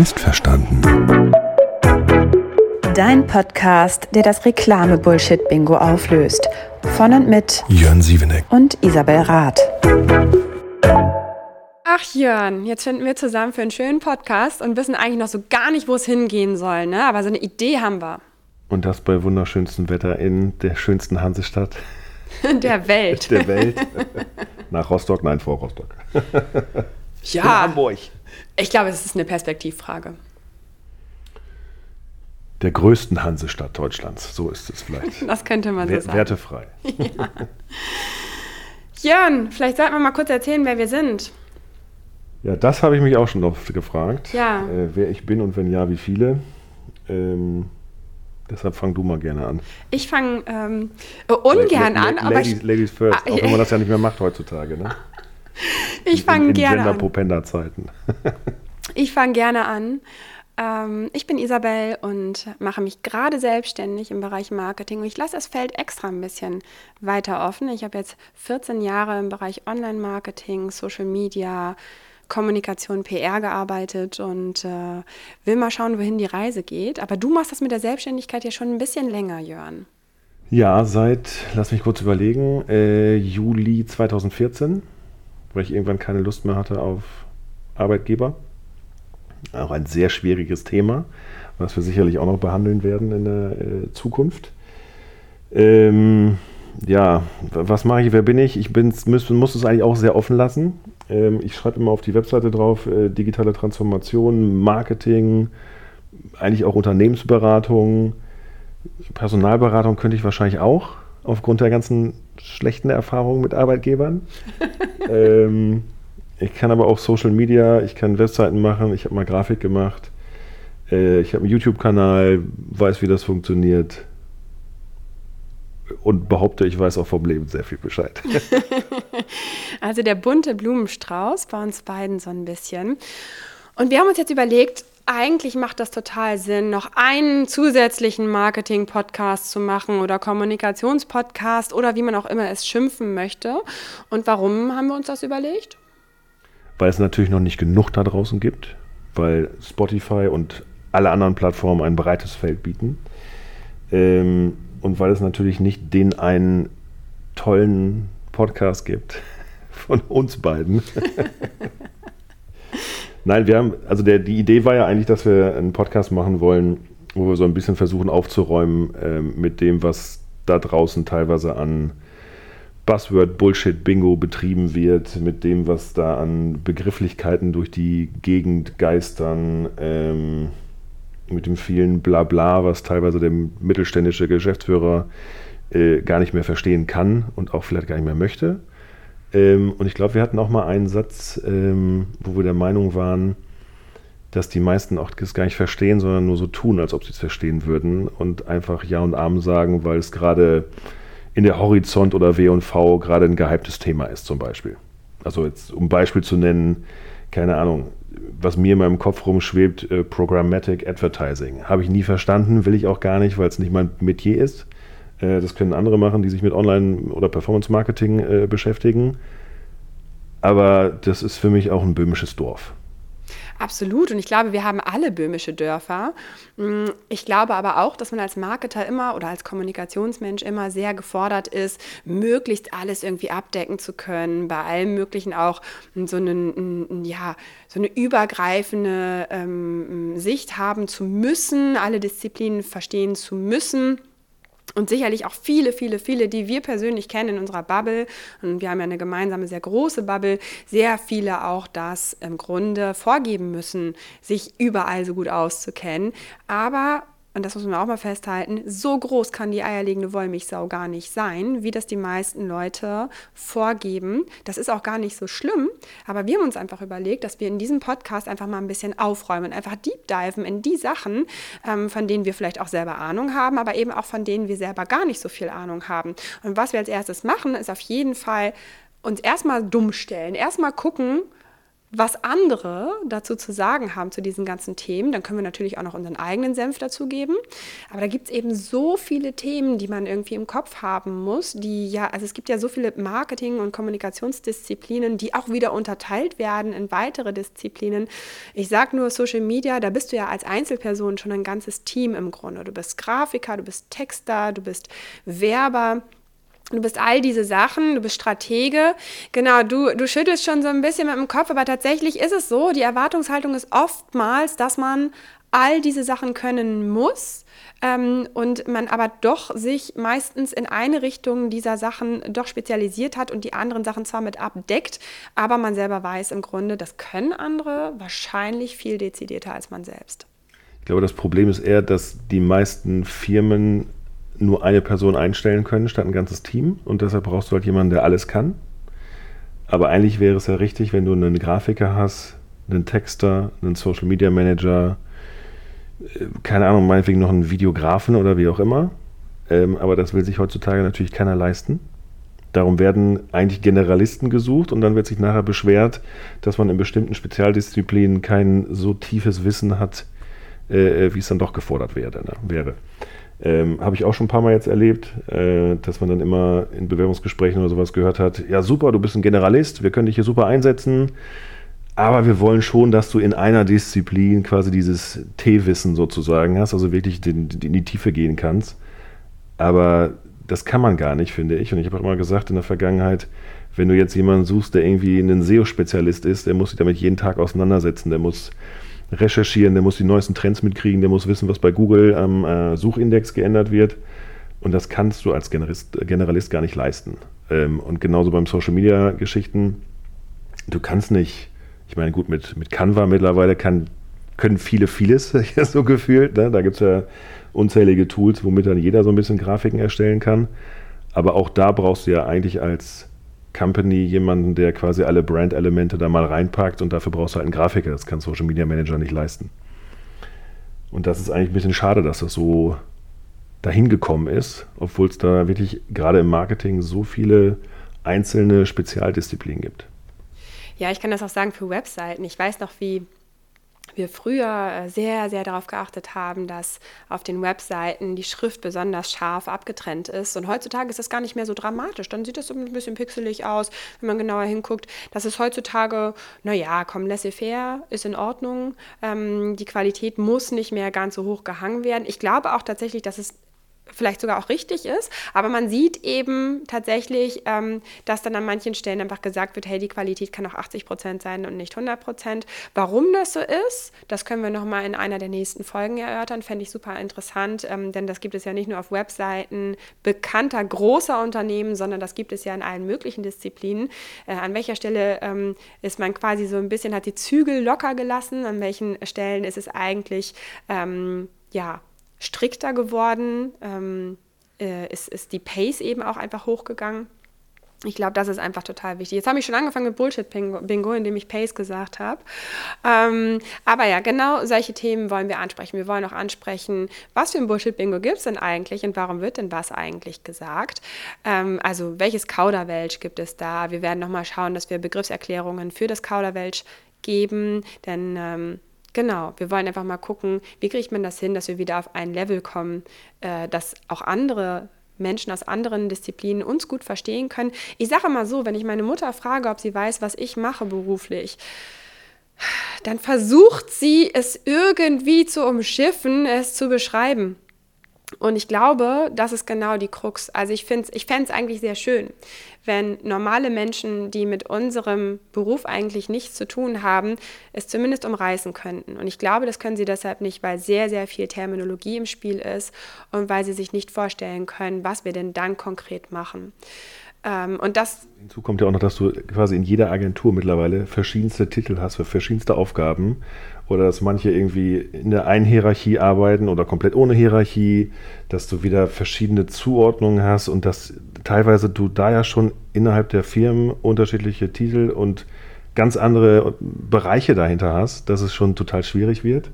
Missverstanden. Dein Podcast, der das Reklame-Bullshit-Bingo auflöst. Von und mit Jörn Sieveneck. und Isabel Rath. Ach Jörn, jetzt finden wir zusammen für einen schönen Podcast und wissen eigentlich noch so gar nicht, wo es hingehen soll, ne? Aber so eine Idee haben wir. Und das bei wunderschönstem Wetter in der schönsten Hansestadt Der Welt. der Welt. Nach Rostock? Nein, vor Rostock. ja. In Hamburg. Ich glaube, es ist eine Perspektivfrage. Der größten Hansestadt Deutschlands. So ist es vielleicht. Das könnte man so sagen. wertefrei. Jörn, vielleicht sollten wir mal kurz erzählen, wer wir sind. Ja, das habe ich mich auch schon oft gefragt. Ja. Äh, wer ich bin und wenn ja, wie viele. Ähm, deshalb fang du mal gerne an. Ich fange ähm, äh, ungern La- la- an, aber Ladies, Ladies first, Ah, auch ja. wenn man das ja nicht mehr macht heutzutage. Ne? ich fange gerne an. Gender-Propenda-Zeiten. Ich fange gerne an. Ähm, ich bin Isabel und mache mich gerade selbstständig im Bereich Marketing. Und ich lasse das Feld extra ein bisschen weiter offen. Ich habe jetzt 14 Jahre im Bereich Online-Marketing, Social Media, Kommunikation, PR gearbeitet und äh, will mal schauen, wohin die Reise geht. Aber du machst das mit der Selbstständigkeit ja schon ein bisschen länger, Jörn. Ja, seit, lass mich kurz überlegen, äh, Juli 2014, weil ich irgendwann keine Lust mehr hatte auf Arbeitgeber. Auch ein sehr schwieriges Thema, was wir sicherlich auch noch behandeln werden in der äh, Zukunft. Ähm, ja, was mache ich, wer bin ich? Ich bin's, muss, muss es eigentlich auch sehr offen lassen. Ähm, ich schreibe immer auf die Webseite drauf, äh, digitale Transformation, Marketing, eigentlich auch Unternehmensberatung, Personalberatung könnte ich wahrscheinlich auch, aufgrund der ganzen schlechten Erfahrungen mit Arbeitgebern. ähm, ich kann aber auch Social Media, ich kann Webseiten machen, ich habe mal Grafik gemacht, äh, ich habe einen YouTube-Kanal, weiß, wie das funktioniert und behaupte, ich weiß auch vom Leben sehr viel Bescheid. Also der bunte Blumenstrauß bei uns beiden so ein bisschen. Und wir haben uns jetzt überlegt, eigentlich macht das total Sinn, noch einen zusätzlichen Marketing-Podcast zu machen oder Kommunikationspodcast oder wie man auch immer es schimpfen möchte. Und warum haben wir uns das überlegt? weil es natürlich noch nicht genug da draußen gibt, weil Spotify und alle anderen Plattformen ein breites Feld bieten. Ähm, und weil es natürlich nicht den einen tollen Podcast gibt von uns beiden. Nein, wir haben, also der, die Idee war ja eigentlich, dass wir einen Podcast machen wollen, wo wir so ein bisschen versuchen aufzuräumen ähm, mit dem, was da draußen teilweise an Buzzword Bullshit Bingo betrieben wird, mit dem, was da an Begrifflichkeiten durch die Gegend geistern, ähm, mit dem vielen Blabla, was teilweise der mittelständische Geschäftsführer äh, gar nicht mehr verstehen kann und auch vielleicht gar nicht mehr möchte. Ähm, und ich glaube, wir hatten auch mal einen Satz, ähm, wo wir der Meinung waren, dass die meisten auch das gar nicht verstehen, sondern nur so tun, als ob sie es verstehen würden und einfach Ja und Amen sagen, weil es gerade in der Horizont oder W&V gerade ein gehyptes Thema ist zum Beispiel. Also jetzt, um Beispiel zu nennen, keine Ahnung, was mir in meinem Kopf rumschwebt, äh, Programmatic Advertising. Habe ich nie verstanden, will ich auch gar nicht, weil es nicht mein Metier ist. Äh, das können andere machen, die sich mit Online- oder Performance-Marketing äh, beschäftigen. Aber das ist für mich auch ein böhmisches Dorf. Absolut. Und ich glaube, wir haben alle böhmische Dörfer. Mm, Ich glaube aber auch, dass man als Marketer immer oder als Kommunikationsmensch immer sehr gefordert ist, möglichst alles irgendwie abdecken zu können, bei allem Möglichen auch so, einen, ja, so eine übergreifende ähm, Sicht haben zu müssen, alle Disziplinen verstehen zu müssen. Und sicherlich auch viele, viele, viele, die wir persönlich kennen in unserer Bubble, und wir haben ja eine gemeinsame, sehr große Bubble, sehr viele auch das im Grunde vorgeben müssen, sich überall so gut auszukennen. Aber und das muss man auch mal festhalten, so groß kann die eierlegende Wollmilchsau gar nicht sein, wie das die meisten Leute vorgeben. Das ist auch gar nicht so schlimm, aber wir haben uns einfach überlegt, dass wir in diesem Podcast einfach mal ein bisschen aufräumen, einfach deep diven in die Sachen, ähm, von denen wir vielleicht auch selber Ahnung haben, aber eben auch von denen wir selber gar nicht so viel Ahnung haben. Und was wir als erstes machen, ist auf jeden Fall uns erstmal dumm stellen, erstmal gucken, was andere dazu zu sagen haben zu diesen ganzen Themen. Dann können wir natürlich auch noch unseren eigenen Senf dazu geben. Aber da gibt es eben so viele Themen, die man irgendwie im Kopf haben muss, die ja, also es gibt ja so viele Marketing- und Kommunikationsdisziplinen, die auch wieder unterteilt werden in weitere Disziplinen. Ich sage nur Social Media, da bist du ja als Einzelperson schon ein ganzes Team im Grunde. Du bist Grafiker, du bist Texter, du bist Werber. Du bist all diese Sachen, du bist Stratege. Genau, du, du schüttelst schon so ein bisschen mit dem Kopf, aber tatsächlich ist es so, die Erwartungshaltung ist oftmals, dass man all diese Sachen können muss ähm, und man aber doch sich meistens in eine Richtung dieser Sachen doch spezialisiert hat und die anderen Sachen zwar mit abdeckt, aber man selber weiß im Grunde, das können andere wahrscheinlich viel dezidierter als man selbst. Ich glaube, das Problem ist eher, dass die meisten Firmen nur eine Person einstellen können statt ein ganzes Team und deshalb brauchst du halt jemanden, der alles kann. Aber eigentlich wäre es ja richtig, wenn du einen Grafiker hast, einen Texter, einen Social Media Manager, äh, keine Ahnung, meinetwegen noch einen Videografen oder wie auch immer. Ähm, aber das will sich heutzutage natürlich keiner leisten. Darum werden eigentlich Generalisten gesucht und dann wird sich nachher beschwert, dass man in bestimmten Spezialdisziplinen kein so tiefes Wissen hat, äh, äh wie es dann doch gefordert werde, ne, wäre. Ähm, Habe ich auch schon ein paar Mal jetzt erlebt, äh, dass man dann immer in Bewerbungsgesprächen oder sowas gehört hat, ja super, du bist ein Generalist, wir können dich hier super einsetzen, aber wir wollen schon, dass du in einer Disziplin quasi dieses T-Wissen sozusagen hast, also wirklich in, in die Tiefe gehen kannst. Aber das kann man gar nicht, finde ich. Und ich habe auch immer gesagt in der Vergangenheit, wenn du jetzt jemanden suchst, der irgendwie ein SEO-Spezialist ist, der muss sich damit jeden Tag auseinandersetzen, der muss recherchieren, der muss die neuesten Trends mitkriegen, der muss wissen, was bei Google am äh, Suchindex geändert wird. Und das kannst du als Generalist, Generalist gar nicht leisten. Ähm, und genauso beim Social Media Geschichten. Du kannst nicht, ich meine, gut, mit, mit Canva mittlerweile kann, können viele vieles, so gefühlt. Ne? Da gibt es ja unzählige Tools, womit dann jeder so ein bisschen Grafiken erstellen kann. Aber auch da brauchst du ja eigentlich als Company jemanden, der quasi alle Brand-Elemente da mal reinpackt und dafür brauchst du halt einen Grafiker. Das kann Social Media Manager nicht leisten. Und das ist eigentlich ein bisschen schade, dass das so dahin gekommen ist, obwohl es da wirklich gerade im Marketing so viele einzelne Spezialdisziplinen gibt. Ja, ich kann das auch sagen für Webseiten. Ich weiß noch, wie wir früher äh, sehr, sehr darauf geachtet haben, dass auf den Webseiten die Schrift besonders scharf abgetrennt ist. Und heutzutage ist das gar nicht mehr so dramatisch. Dann sieht das ein bisschen pixelig aus, wenn man genauer hinguckt. Das ist heutzutage, naja, komm, laissez-faire ist in Ordnung. Ähm, die Qualität muss nicht mehr ganz so hoch gehangen werden. Ich glaube auch tatsächlich, dass es vielleicht sogar auch richtig ist, aber man sieht eben tatsächlich, ähm, dass dann an manchen Stellen einfach gesagt wird, hey, die Qualität kann auch 80 Prozent sein und nicht 100 Prozent. Warum das so ist, das können wir nochmal in einer der nächsten Folgen erörtern, fände ich super interessant, ähm, denn das gibt es ja nicht nur auf Webseiten bekannter großer Unternehmen, sondern das gibt es ja in allen möglichen Disziplinen. Äh, an welcher Stelle ähm, ist man quasi so ein bisschen, hat die Zügel locker gelassen, an welchen Stellen ist es eigentlich, ähm, ja, strikter geworden, ähm, äh, ist, ist die Pace eben auch einfach hochgegangen. Ich glaube, das ist einfach total wichtig. Jetzt habe ich schon angefangen mit Bullshit-Bingo, indem ich Pace gesagt habe. Ähm, aber ja, genau solche Themen wollen wir ansprechen. Wir wollen auch ansprechen, was für ein Bullshit-Bingo gibt es denn eigentlich und warum wird denn was eigentlich gesagt? Ähm, also welches Kauderwelsch gibt es da? Wir werden nochmal schauen, dass wir Begriffserklärungen für das Kauderwelsch geben, denn ähm, Genau, wir wollen einfach mal gucken, wie kriegt man das hin, dass wir wieder auf ein Level kommen, äh, dass auch andere Menschen aus anderen Disziplinen uns gut verstehen können. Ich sage mal so, wenn ich meine Mutter frage, ob sie weiß, was ich mache beruflich, dann versucht sie es irgendwie zu umschiffen, es zu beschreiben. Und ich glaube, das ist genau die Krux. Also ich, ich fände es eigentlich sehr schön, wenn normale Menschen, die mit unserem Beruf eigentlich nichts zu tun haben, es zumindest umreißen könnten. Und ich glaube, das können sie deshalb nicht, weil sehr, sehr viel Terminologie im Spiel ist und weil sie sich nicht vorstellen können, was wir denn dann konkret machen. Ähm, und das Hinzu kommt ja auch noch, dass du quasi in jeder Agentur mittlerweile verschiedenste Titel hast für verschiedenste Aufgaben oder dass manche irgendwie in der einen Hierarchie arbeiten oder komplett ohne Hierarchie, dass du wieder verschiedene Zuordnungen hast und dass teilweise du da ja schon innerhalb der Firmen unterschiedliche Titel und ganz andere Bereiche dahinter hast, dass es schon total schwierig wird.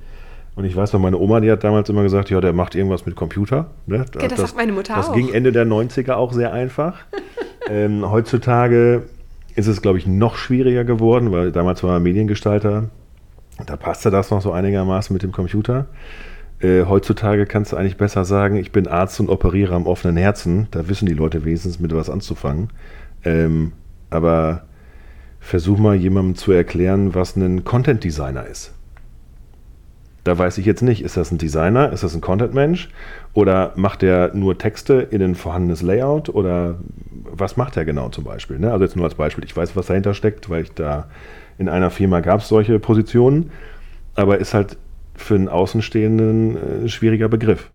Und ich weiß noch, meine Oma, die hat damals immer gesagt, ja, der macht irgendwas mit Computer. Ne? Okay, das, das sagt meine Mutter das auch. Das ging Ende der 90er auch sehr einfach. ähm, heutzutage ist es, glaube ich, noch schwieriger geworden, weil damals war er Mediengestalter. Da passte das noch so einigermaßen mit dem Computer. Äh, heutzutage kannst du eigentlich besser sagen, ich bin Arzt und operiere am offenen Herzen. Da wissen die Leute wenigstens mit was anzufangen. Ähm, aber versuch mal jemandem zu erklären, was ein Content Designer ist. Da weiß ich jetzt nicht, ist das ein Designer, ist das ein Content-Mensch oder macht der nur Texte in ein vorhandenes Layout oder was macht er genau zum Beispiel? Ne? Also jetzt nur als Beispiel, ich weiß, was dahinter steckt, weil ich da in einer Firma gab es solche Positionen, aber ist halt für einen Außenstehenden äh, ein schwieriger Begriff.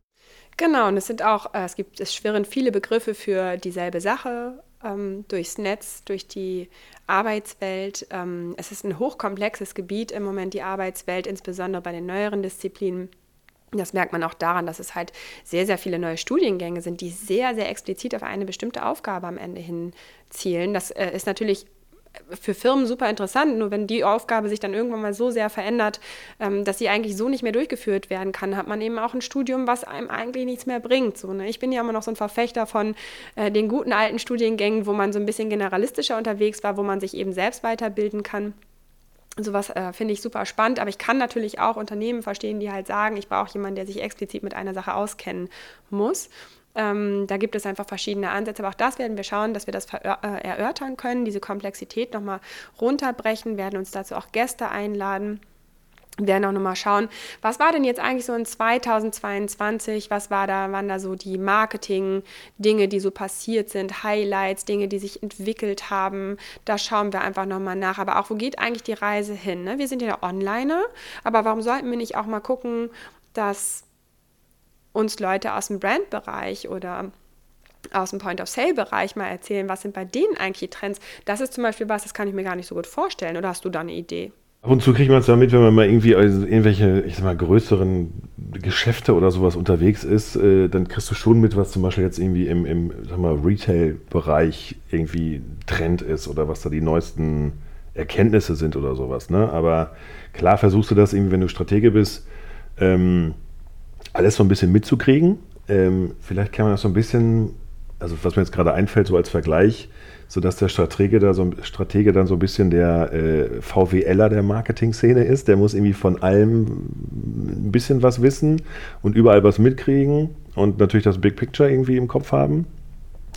Genau, und es sind auch, äh, es gibt, es schwirren viele Begriffe für dieselbe Sache ähm, durchs Netz, durch die Arbeitswelt. Ähm, es ist ein hochkomplexes Gebiet im Moment, die Arbeitswelt, insbesondere bei den neueren Disziplinen. Das merkt man auch daran, dass es halt sehr, sehr viele neue Studiengänge sind, die sehr, sehr explizit auf eine bestimmte Aufgabe am Ende hin zielen. Das äh, ist natürlich für Firmen super interessant, nur wenn die Aufgabe sich dann irgendwann mal so sehr verändert, ähm, dass sie eigentlich so nicht mehr durchgeführt werden kann, hat man eben auch ein Studium, was einem eigentlich nichts mehr bringt. So, ne? Ich bin ja immer noch so ein Verfechter von äh, den guten alten Studiengängen, wo man so ein bisschen generalistischer unterwegs war, wo man sich eben selbst weiterbilden kann. Sowas äh, finde ich super spannend, aber ich kann natürlich auch Unternehmen verstehen, die halt sagen, ich brauche jemanden, der sich explizit mit einer Sache auskennen muss. Ähm, da gibt es einfach verschiedene Ansätze, aber auch das werden wir schauen, dass wir das äh, erörtern können, diese Komplexität nochmal runterbrechen, werden uns dazu auch Gäste einladen. Wir werden auch nochmal schauen, was war denn jetzt eigentlich so in 2022, was war da, waren da so die Marketing-Dinge, die so passiert sind, Highlights, Dinge, die sich entwickelt haben. Da schauen wir einfach nochmal nach. Aber auch, wo geht eigentlich die Reise hin? Ne? Wir sind ja online, aber warum sollten wir nicht auch mal gucken, dass uns Leute aus dem Brandbereich oder aus dem Point-of-Sale-Bereich mal erzählen, was sind bei denen eigentlich die Trends. Das ist zum Beispiel was, das kann ich mir gar nicht so gut vorstellen. Oder hast du da eine Idee? Ab und zu kriegt man es ja mit, wenn man mal irgendwie also irgendwelche, ich sag mal, größeren Geschäfte oder sowas unterwegs ist, äh, dann kriegst du schon mit, was zum Beispiel jetzt irgendwie im, im Retail-Bereich irgendwie Trend ist oder was da die neuesten Erkenntnisse sind oder sowas. Ne? Aber klar versuchst du das irgendwie, wenn du Stratege bist, ähm, alles so ein bisschen mitzukriegen. Ähm, vielleicht kann man das so ein bisschen, also was mir jetzt gerade einfällt, so als Vergleich, sodass der Stratege, da so, Stratege dann so ein bisschen der äh, VWLer der Marketing-Szene ist. Der muss irgendwie von allem ein bisschen was wissen und überall was mitkriegen und natürlich das Big Picture irgendwie im Kopf haben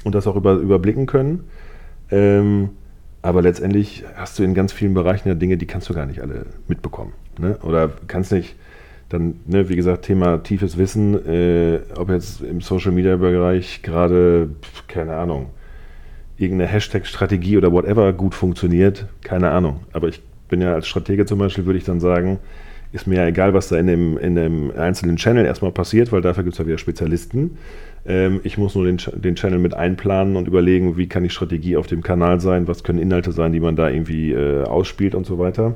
und das auch über, überblicken können. Ähm, aber letztendlich hast du in ganz vielen Bereichen ja Dinge, die kannst du gar nicht alle mitbekommen. Ne? Oder kannst nicht dann, ne, wie gesagt, Thema tiefes Wissen, äh, ob jetzt im Social Media Bereich gerade, keine Ahnung, irgendeine Hashtag-Strategie oder whatever gut funktioniert, keine Ahnung. Aber ich bin ja als Stratege zum Beispiel, würde ich dann sagen, ist mir ja egal, was da in dem, in dem einzelnen Channel erstmal passiert, weil dafür gibt es ja wieder Spezialisten. Ähm, ich muss nur den, den Channel mit einplanen und überlegen, wie kann die Strategie auf dem Kanal sein, was können Inhalte sein, die man da irgendwie äh, ausspielt und so weiter.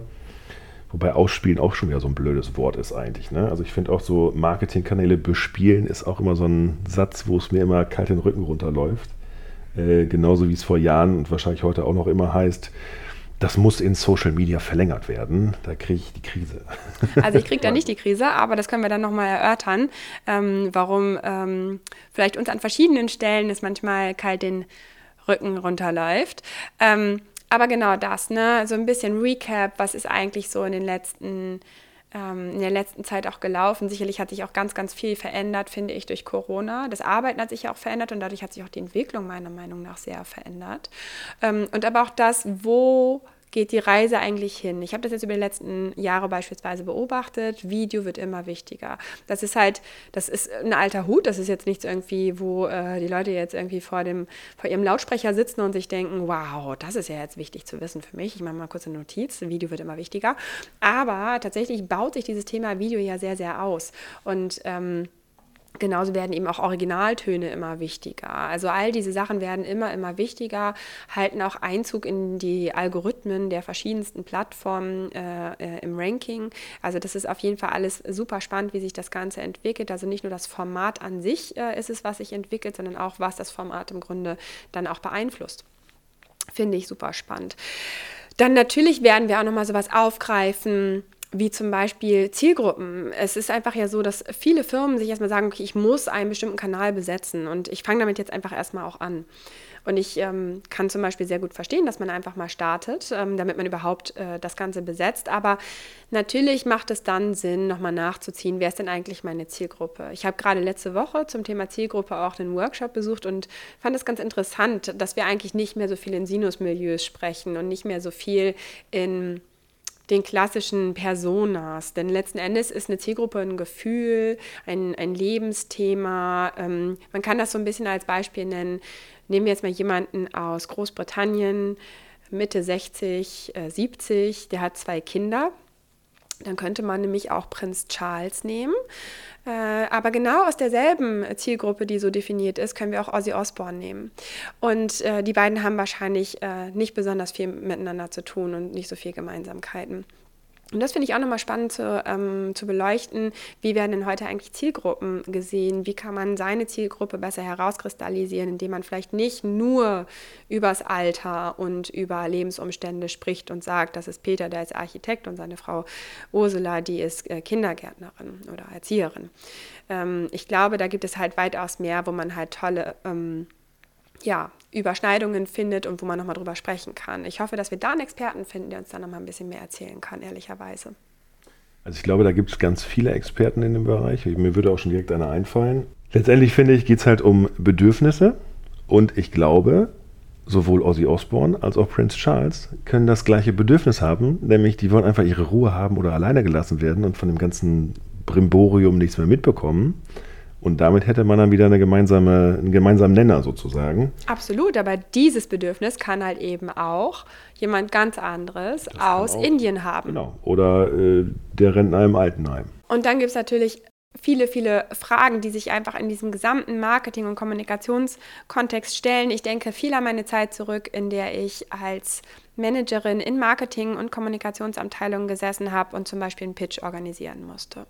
Wobei ausspielen auch schon wieder so ein blödes Wort ist eigentlich. Ne? Also ich finde auch so Marketingkanäle bespielen ist auch immer so ein Satz, wo es mir immer kalt den Rücken runterläuft. Äh, genauso wie es vor Jahren und wahrscheinlich heute auch noch immer heißt, das muss in Social Media verlängert werden. Da kriege ich die Krise. Also ich kriege da nicht die Krise, aber das können wir dann nochmal erörtern, ähm, warum ähm, vielleicht uns an verschiedenen Stellen es manchmal kalt den Rücken runterläuft. Ähm, aber genau das, ne? So ein bisschen Recap, was ist eigentlich so in den letzten ähm, in der letzten Zeit auch gelaufen. Sicherlich hat sich auch ganz, ganz viel verändert, finde ich, durch Corona. Das Arbeiten hat sich ja auch verändert und dadurch hat sich auch die Entwicklung meiner Meinung nach sehr verändert. Ähm, und aber auch das, wo geht die Reise eigentlich hin? Ich habe das jetzt über die letzten Jahre beispielsweise beobachtet. Video wird immer wichtiger. Das ist halt, das ist ein alter Hut. Das ist jetzt nichts irgendwie, wo äh, die Leute jetzt irgendwie vor, dem, vor ihrem Lautsprecher sitzen und sich denken, wow, das ist ja jetzt wichtig zu wissen für mich. Ich mache mal kurz eine Notiz. Video wird immer wichtiger. Aber tatsächlich baut sich dieses Thema Video ja sehr, sehr aus. Und ähm, Genauso werden eben auch Originaltöne immer wichtiger. Also all diese Sachen werden immer, immer wichtiger, halten auch Einzug in die Algorithmen der verschiedensten Plattformen äh, äh, im Ranking. Also das ist auf jeden Fall alles super spannend, wie sich das Ganze entwickelt. Also nicht nur das Format an sich äh, ist es, was sich entwickelt, sondern auch, was das Format im Grunde dann auch beeinflusst. Finde ich super spannend. Dann natürlich werden wir auch nochmal sowas aufgreifen wie zum Beispiel Zielgruppen. Es ist einfach ja so, dass viele Firmen sich erstmal sagen, okay, ich muss einen bestimmten Kanal besetzen und ich fange damit jetzt einfach erstmal auch an. und ich ähm, kann zum Beispiel sehr gut verstehen, dass man einfach mal startet, ähm, damit man überhaupt äh, das Ganze besetzt. Aber natürlich macht es dann Sinn, nochmal nachzuziehen, wer ist denn eigentlich meine Zielgruppe. Ich habe gerade letzte Woche zum Thema Zielgruppe auch einen Workshop besucht und fand es ganz interessant, dass wir eigentlich nicht mehr so viel in Sinusmilieus sprechen und nicht mehr so viel in den klassischen Personas. Denn letzten Endes ist eine Zielgruppe ein Gefühl, ein, ein Lebensthema. Ähm, man kann das so ein bisschen als Beispiel nennen. Nehmen wir jetzt mal jemanden aus Großbritannien, Mitte 60, äh, 70, der hat zwei Kinder. Dann könnte man nämlich auch Prinz Charles nehmen. Äh, aber genau aus derselben Zielgruppe, die so definiert ist, können wir auch Ozzy Osbourne nehmen. Und äh, die beiden haben wahrscheinlich äh, nicht besonders viel miteinander zu tun und nicht so viel Gemeinsamkeiten. Und das finde ich auch nochmal spannend zu, ähm, zu beleuchten. Wie werden denn heute eigentlich Zielgruppen gesehen? Wie kann man seine Zielgruppe besser herauskristallisieren, indem man vielleicht nicht nur übers Alter und über Lebensumstände spricht und sagt, das ist Peter, der ist Architekt und seine Frau Ursula, die ist äh, Kindergärtnerin oder Erzieherin. Ähm, ich glaube, da gibt es halt weitaus mehr, wo man halt tolle ähm, ja, Überschneidungen findet und wo man nochmal drüber sprechen kann. Ich hoffe, dass wir da einen Experten finden, der uns dann nochmal ein bisschen mehr erzählen kann, ehrlicherweise. Also ich glaube, da gibt es ganz viele Experten in dem Bereich. Mir würde auch schon direkt einer einfallen. Letztendlich finde ich, geht es halt um Bedürfnisse und ich glaube, sowohl Ozzy Osbourne als auch Prince Charles können das gleiche Bedürfnis haben, nämlich die wollen einfach ihre Ruhe haben oder alleine gelassen werden und von dem ganzen Brimborium nichts mehr mitbekommen. Und damit hätte man dann wieder eine gemeinsame, einen gemeinsamen Nenner sozusagen. Absolut, aber dieses Bedürfnis kann halt eben auch jemand ganz anderes das aus auch, Indien haben. Genau. Oder äh, der Rentner im Altenheim. Und dann gibt es natürlich viele, viele Fragen, die sich einfach in diesem gesamten Marketing- und Kommunikationskontext stellen. Ich denke viel an meine Zeit zurück, in der ich als Managerin in Marketing- und Kommunikationsabteilungen gesessen habe und zum Beispiel einen Pitch organisieren musste.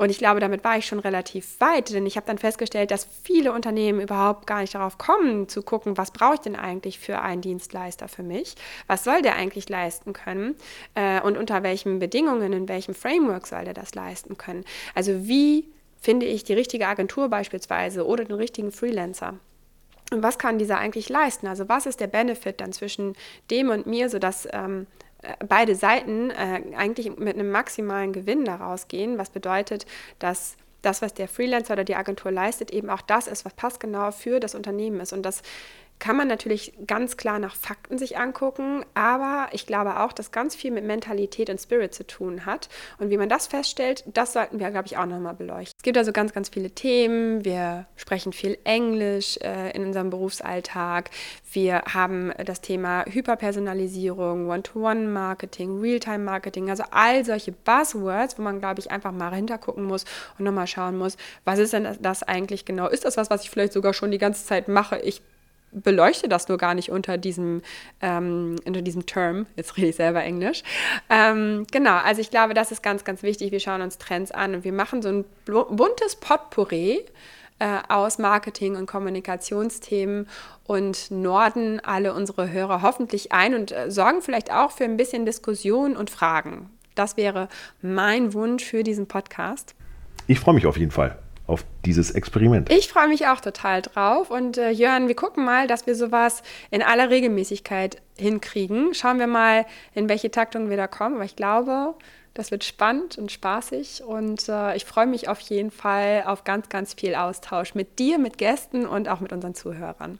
Und ich glaube, damit war ich schon relativ weit, denn ich habe dann festgestellt, dass viele Unternehmen überhaupt gar nicht darauf kommen, zu gucken, was brauche ich denn eigentlich für einen Dienstleister für mich? Was soll der eigentlich leisten können? Äh, und unter welchen Bedingungen, in welchem Framework soll der das leisten können? Also wie finde ich die richtige Agentur beispielsweise oder den richtigen Freelancer? Und was kann dieser eigentlich leisten? Also was ist der Benefit dann zwischen dem und mir, sodass ähm, beide Seiten äh, eigentlich mit einem maximalen Gewinn daraus gehen, was bedeutet, dass das, was der Freelancer oder die Agentur leistet, eben auch das ist, was passgenau für das Unternehmen ist. Und das kann man natürlich ganz klar nach Fakten sich angucken, aber ich glaube auch, dass ganz viel mit Mentalität und Spirit zu tun hat. Und wie man das feststellt, das sollten wir, glaube ich, auch nochmal beleuchten. Es gibt also ganz, ganz viele Themen. Wir sprechen viel Englisch äh, in unserem Berufsalltag. Wir haben das Thema Hyperpersonalisierung, One-to-One-Marketing, Real-Time-Marketing, also all solche Buzzwords, wo man, glaube ich, einfach mal hintergucken muss und nochmal schauen muss, was ist denn das eigentlich genau? Ist das was, was ich vielleicht sogar schon die ganze Zeit mache? Ich beleuchte das nur gar nicht unter diesem, ähm, unter diesem Term. Jetzt rede ich selber Englisch. Ähm, genau, also ich glaube, das ist ganz, ganz wichtig. Wir schauen uns Trends an und wir machen so ein buntes Potpourri äh, aus Marketing- und Kommunikationsthemen und norden alle unsere Hörer hoffentlich ein und äh, sorgen vielleicht auch für ein bisschen Diskussion und Fragen. Das wäre mein Wunsch für diesen Podcast. Ich freue mich auf jeden Fall auf dieses Experiment. Ich freue mich auch total drauf. Und äh, Jörn, wir gucken mal, dass wir sowas in aller Regelmäßigkeit hinkriegen. Schauen wir mal, in welche Taktung wir da kommen. Aber ich glaube, das wird spannend und spaßig. Und äh, ich freue mich auf jeden Fall auf ganz, ganz viel Austausch mit dir, mit Gästen und auch mit unseren Zuhörern.